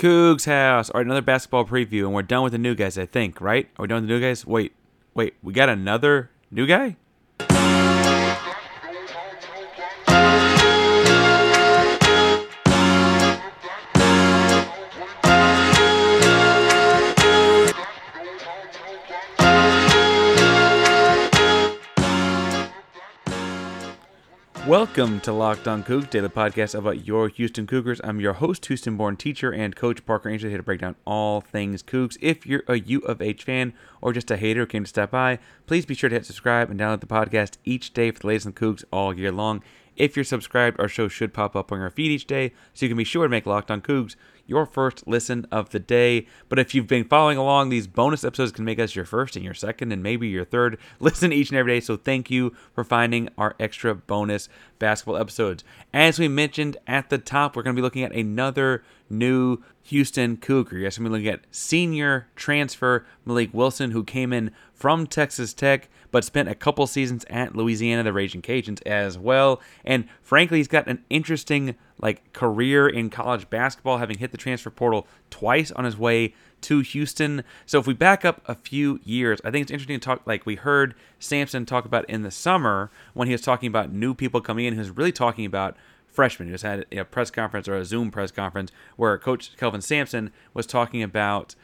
Coogs House. All right, another basketball preview, and we're done with the new guys, I think, right? Are we done with the new guys? Wait, wait, we got another new guy? Welcome to Locked On Coogs, daily podcast about your Houston Cougars. I'm your host, Houston-born teacher and coach Parker Angel, here to break down all things Coogs. If you're a U of H fan or just a hater who came to stop by, please be sure to hit subscribe and download the podcast each day for the latest on Coogs all year long. If you're subscribed, our show should pop up on your feed each day, so you can be sure to make Locked On Coogs your first listen of the day. But if you've been following along, these bonus episodes can make us your first and your second and maybe your third listen each and every day. So thank you for finding our extra bonus basketball episodes. As we mentioned at the top, we're going to be looking at another new Houston Cougar. Yes, I'm looking at senior transfer Mylik Wilson, who came in from Texas Tech, but spent a couple seasons at Louisiana, the Raging Cajuns, as well. And frankly, he's got an interesting like career in college basketball, having hit the transfer portal twice on his way to Houston. So if we back up a few years, I think it's interesting to talk. Like we heard Sampson talk about in the summer when he was talking about new people coming in, he was really talking about freshmen. He just had a press conference or a Zoom press conference where Coach Kelvin Sampson was talking about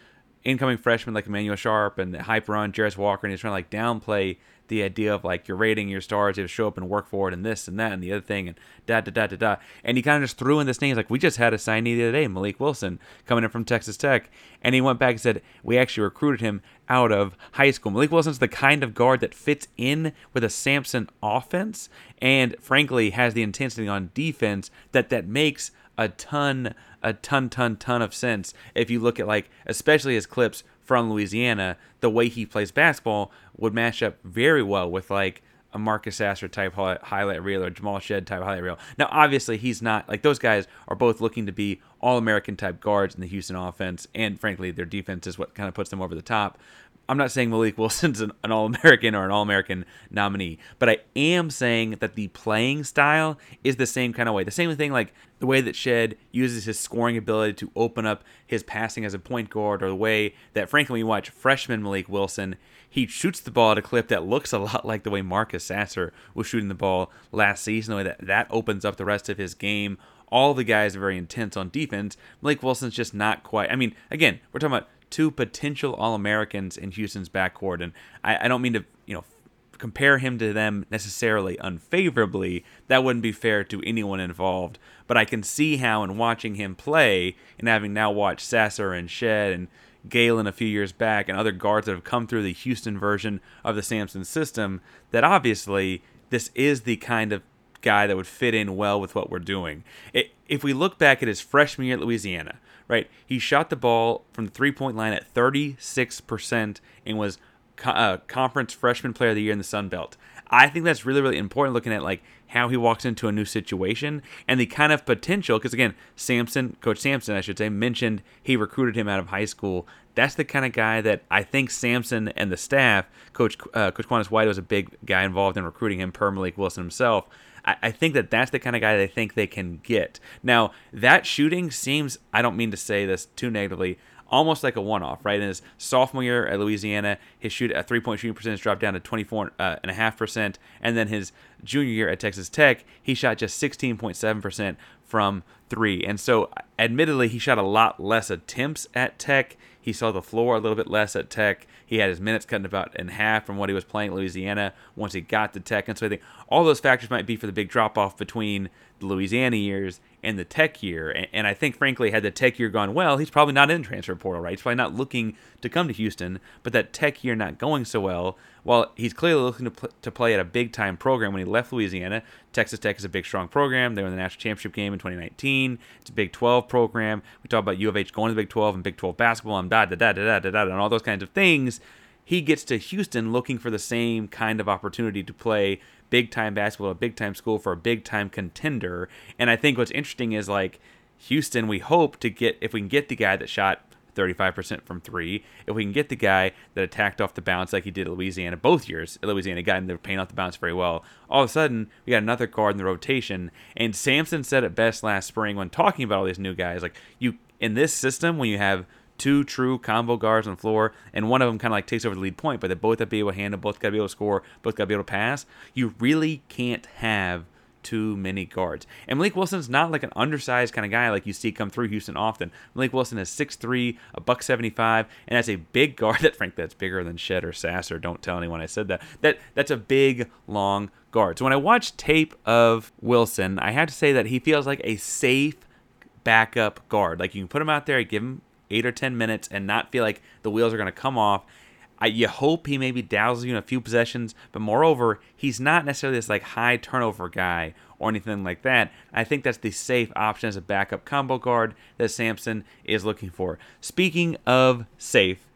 incoming freshmen like Emmanuel Sharp and the hype around Jarace Walker, and he's trying to like downplay the idea of like you're rating your stars, you have to show up and work for it, and this and that and the other thing, and da da da da da. And he kind of just threw in this name. He's like, we just had a signee the other day, Mylik Wilson, coming in from Texas Tech, and he went back and said we actually recruited him out of high school. Mylik Wilson's the kind of guard that fits in with a Sampson offense, and frankly has the intensity on defense that that makes a ton, a ton, ton, ton of sense if you look at like especially his clips from Louisiana, the way he plays basketball would match up very well with like a Marcus Sasser type highlight reel or Jamal Shead type highlight reel. Now, obviously, he's not like those guys are both looking to be all American type guards in the Houston offense, and frankly, their defense is what kind of puts them over the top. I'm not saying Mylik Wilson's an, an All American or an All American nominee, but I am saying that the playing style is the same kind of way. The same thing, like the way that Shead uses his scoring ability to open up his passing as a point guard, or the way that, frankly, when you watch freshman Mylik Wilson, he shoots the ball at a clip that looks a lot like the way Marcus Sasser was shooting the ball last season, the way that that opens up the rest of his game. All the guys are very intense on defense. Mylik Wilson's just not quite. I mean, again, we're talking about two potential All Americans in Houston's backcourt, and I, I don't mean to you know compare him to them necessarily unfavorably. That wouldn't be fair to anyone involved. But I can see how, in watching him play, and having now watched Sasser and Shead and Galen a few years back, and other guards that have come through the Houston version of the Sampson system, that obviously this is the kind of guy that would fit in well with what we're doing. It, if we look back at his freshman year at Louisiana, right? He shot the ball from the three point line at 36% and was co- uh, conference freshman player of the year in the Sun Belt. I think that's really, really important looking at like how he walks into a new situation and the kind of potential. Because again, Sampson, Coach Sampson, I should say, mentioned he recruited him out of high school. That's the kind of guy that I think Sampson and the staff, Coach uh, Coach Quannas White was a big guy involved in recruiting him per Mylik Wilson himself. I, I think that that's the kind of guy they think they can get. Now, that shooting seems, I don't mean to say this too negatively, almost like a one-off, right? In his sophomore year at Louisiana, his shoot a three-point shooting percentage dropped down to 24 uh, and a half percent, and then his junior year at Texas Tech, he shot just 16.7 percent from three. And so, admittedly, he shot a lot less attempts at Tech. He saw the floor a little bit less at Tech. He had his minutes cut in about in half from what he was playing at Louisiana once he got to Tech. And so I think all those factors might be for the big drop off between the Louisiana years and the Tech year. And, and, I think, frankly, had the Tech year gone well, he's probably not in transfer portal, right? He's probably not looking to come to Houston. But that Tech year not going so well, while he's clearly looking to, pl- to play at a big time program when he left Louisiana, Texas Tech is a big, strong program. They were in the national championship game in 2019. It's a Big 12 program. We talk about U of H going to the Big 12 and Big 12 basketball and da da da da da da and all those kinds of things. He gets to Houston looking for the same kind of opportunity to play big time basketball, a big time school for a big time contender. And I think what's interesting is like Houston, we hope to get if we can get the guy that shot 35% from three. If we can get the guy that attacked off the bounce like he did at Louisiana both years, at Louisiana got him to paint off the bounce very well. All of a sudden, we got another guard in the rotation. And Sampson said it best last spring when talking about all these new guys. Like you, in this system, when you have two true combo guards on the floor, and one of them kind of like takes over the lead point, but they both have to be able to handle, both got to be able to score, both got to be able to pass. You really can't have too many guards. And Mylik Wilson's not like an undersized kind of guy like you see come through Houston often. Mylik Wilson is 6'3, a buck 75, and that's a big guard that frankly that's bigger than Shead or Sasser. Don't tell anyone I said that. That that's a big, long guard. So when I watch tape of Wilson, I have to say that he feels like a safe backup guard. Like you can put him out there, give him eight or ten minutes, and not feel like the wheels are going to come off. I, you hope he maybe dazzles you in a few possessions, but moreover, he's not necessarily this like high turnover guy or anything like that. I think that's the safe option as a backup combo guard that Sampson is looking for. Speaking of safe,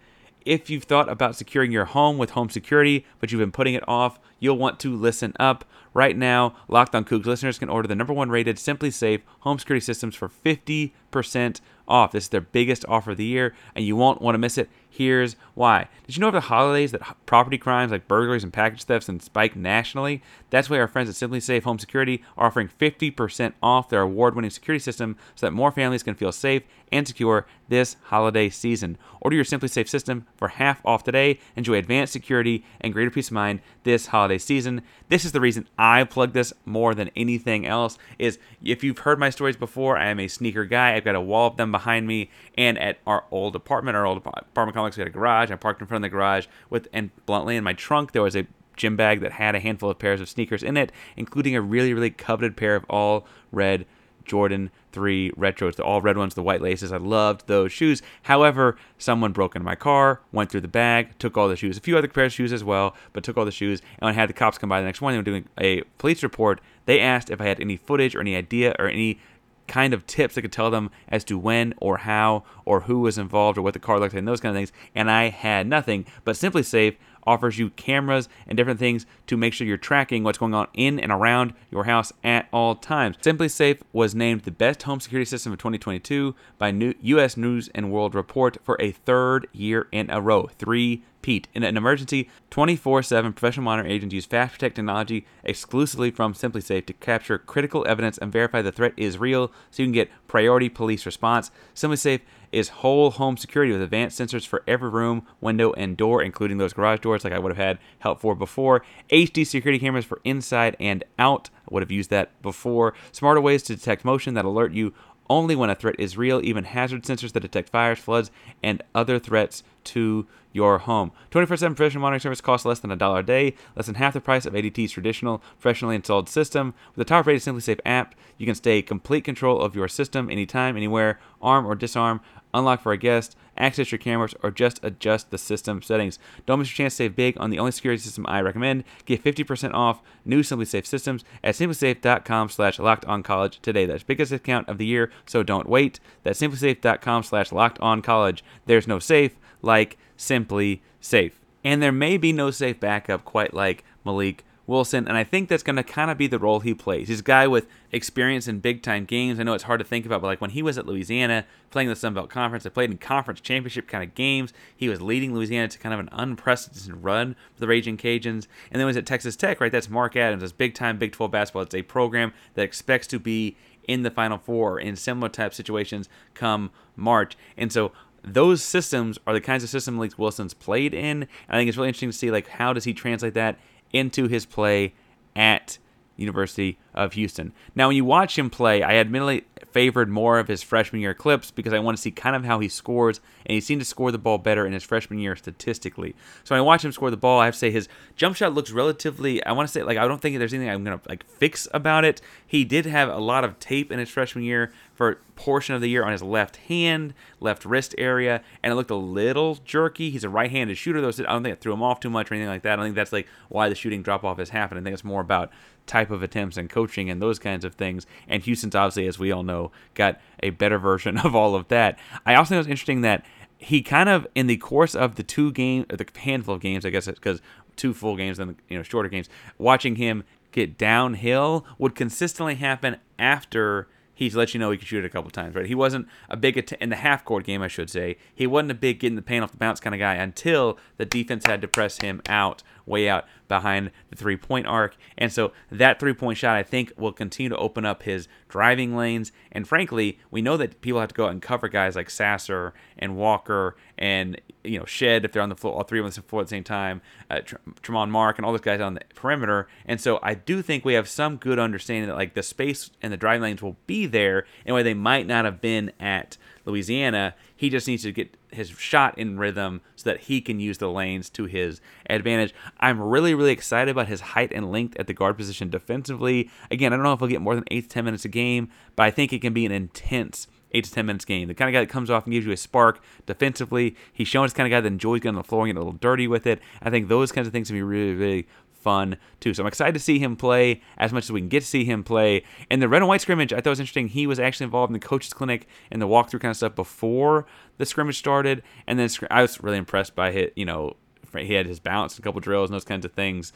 if you've thought about securing your home with home security, but you've been putting it off, you'll want to listen up. Right now, Locked on Coogs listeners can order the number one rated SimpliSafe home security systems for 50% off. This is their biggest offer of the year, and you won't want to miss it. Here's why. Did you know over the holidays that property crimes like burglaries and package thefts and spike nationally? That's why our friends at SimpliSafe Home Security are offering 50% off their award-winning security system so that more families can feel safe and secure this holiday season. Order your SimpliSafe system for half off today. Enjoy advanced security and greater peace of mind this holiday season. This is the reason I plug this more than anything else is if you've heard my stories before, I am a sneaker guy. I've got a wall of them behind me and at our old apartment, our old apartment complex, we had a garage. I parked in front of the garage with, and bluntly, in my trunk, there was a gym bag that had a handful of pairs of sneakers in it, including a really, really coveted pair of all red Jordan 3 retros, the all red ones, the white laces. I loved those shoes. However, someone broke into my car, went through the bag, took all the shoes, a few other pairs of shoes as well, but took all the shoes. And when I had the cops come by the next morning, they were doing a police report. They asked if I had any footage or any idea or any kind of tips that could tell them as to when or how or who was involved or what the car looked like and those kind of things. And I had nothing. But SimpliSafe offers you cameras and different things to make sure you're tracking what's going on in and around your house at all times. SimpliSafe was named the best home security system of 2022 by New- U.S. News and World Report for a third year in a row. Three Pete. In an emergency, 24 7 professional monitoring agents use Fast Protect technology exclusively from SimpliSafe to capture critical evidence and verify the threat is real so you can get priority police response. SimpliSafe is whole home security with advanced sensors for every room, window, and door, including those garage doors like I would have had help for before. HD security cameras for inside and out. I would have used that before. Smarter ways to detect motion that alert you only when a threat is real, even hazard sensors that detect fires, floods, and other threats to your home. 24 7 professional monitoring service costs less than a dollar a day, less than half the price of ADT's traditional, professionally installed system. With the top rated SimpliSafe app, you can stay complete control of your system anytime, anywhere, arm or disarm unlock for a guest, access your cameras, or just adjust the system settings. Don't miss your chance to save big on the only security system I recommend. Get 50% off new SimpliSafe systems at simplisafe.com slash locked on college today. That's biggest discount of the year, so don't wait. That's simplisafe.com slash locked on college. There's no safe like Simply Safe. And there may be no safe backup quite like Mylik Wilson, and I think that's going to kind of be the role he plays. He's a guy with experience in big time games. I know it's hard to think about, but like when he was at Louisiana playing the Sun Belt Conference, I played in conference championship kind of games. He was leading Louisiana to kind of an unprecedented run for the Raging Cajuns. And then was at Texas Tech, right? That's Mark Adams. It's big time Big 12 basketball. It's a program that expects to be in the Final Four in similar type situations come March. And so those systems are the kinds of system Mylik Wilson's played in. I think it's really interesting to see like how does he translate that into his play at University of Houston. Now, when you watch him play, I admittedly favored more of his freshman year clips because I want to see kind of how he scores, and he seemed to score the ball better in his freshman year statistically. So when I watch him score the ball, I have to say his jump shot looks relatively. I want to say like I don't think there's anything I'm gonna like fix about it. He did have a lot of tape in his freshman year for portion of the year on his left hand, left wrist area, and it looked a little jerky. He's a right-handed shooter, though. So I don't think it threw him off too much or anything like that. I don't think that's like why the shooting drop off has happened. I think it's more about type of attempts and coaching and those kinds of things. And Houston's obviously, as we all know, got a better version of all of that. I also think it was interesting that he kind of in the course of the two game, the handful of games, I guess, because two full games and you know shorter games, watching him get downhill would consistently happen after he's let you know he can shoot it a couple times, right? He wasn't a big att- in the half court game, I should say. He wasn't a big getting the paint off the bounce kind of guy until the defense had to press him out way out behind the three point arc. And so that three point shot, I think, will continue to open up his driving lanes. And frankly, we know that people have to go out and cover guys like Sasser and Walker and you know Shead if they're on the floor, all three of them on the floor at the same time, uh, Tramon Mark and all those guys on the perimeter. And so I do think we have some good understanding that like the space and the driving lanes will be there in a way they might not have been at Louisiana. He just needs to get his shot in rhythm so that he can use the lanes to his advantage. I'm really, really excited about his height and length at the guard position defensively. Again, I don't know if he'll get more than eight to ten minutes a game, but I think it can be an intense eight to ten minutes game. The kind of guy that comes off and gives you a spark defensively. He's shown us kind of guy that enjoys getting on the floor and getting a little dirty with it. I think those kinds of things can be really, really fun too. So I'm excited to see him play as much as we can get to see him play. And the red and white scrimmage, I thought was interesting. He was actually involved in the coaches clinic and the walkthrough kind of stuff before the scrimmage started. And then I was really impressed by it. You know, he had his bounce, a couple drills, and those kinds of things.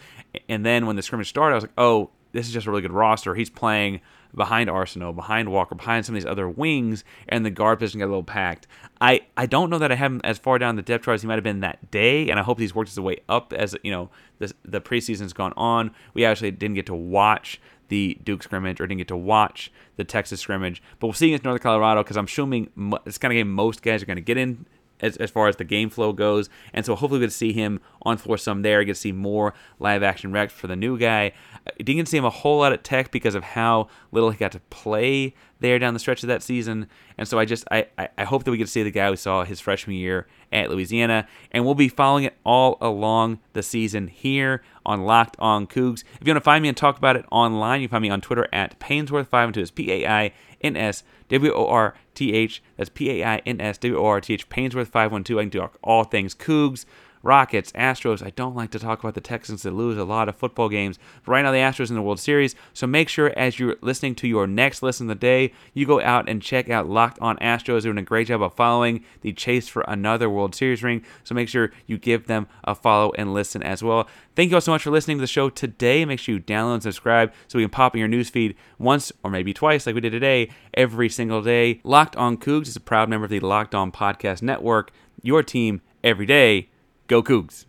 And then when the scrimmage started, I was like, oh, this is just a really good roster. He's playing behind Arceneaux, behind Walker, behind some of these other wings, and the guard position got a little packed. I, I don't know that I have him as far down the depth chart as he might have been that day, and I hope he's worked his way up as you know the the preseason's gone on. We actually didn't get to watch the Duke scrimmage or didn't get to watch the Texas scrimmage, but we'll see against Northern Colorado because I'm assuming it's kind of game most guys are going to get in as, as far as the game flow goes. And so hopefully we get to see him on floor some there, get to see more live action reps for the new guy. I didn't get to see him a whole lot at Tech because of how little he got to play there down the stretch of that season. And so I just I, I hope that we get to see the guy we saw his freshman year at Louisiana. And we'll be following it all along the season here on Locked On Coogs. If you want to find me and talk about it online, you can find me on Twitter at Painsworth512. It's P A I N S W O R T H. That's P A I N S W O R T H. Painsworth 512. I can talk all things Coogs, Rockets, Astros. I don't like to talk about the Texans that lose a lot of football games. But right now, the Astros in the World Series. So make sure as you're listening to your next listen of the day, you go out and check out Locked on Astros. They're doing a great job of following the chase for another World Series ring. So make sure you give them a follow and listen as well. Thank you all so much for listening to the show today. Make sure you download and subscribe so we can pop in your newsfeed once or maybe twice, like we did today, every single day. Locked on Coogs is a proud member of the Locked On Podcast Network. Your team every day. Go Coogs.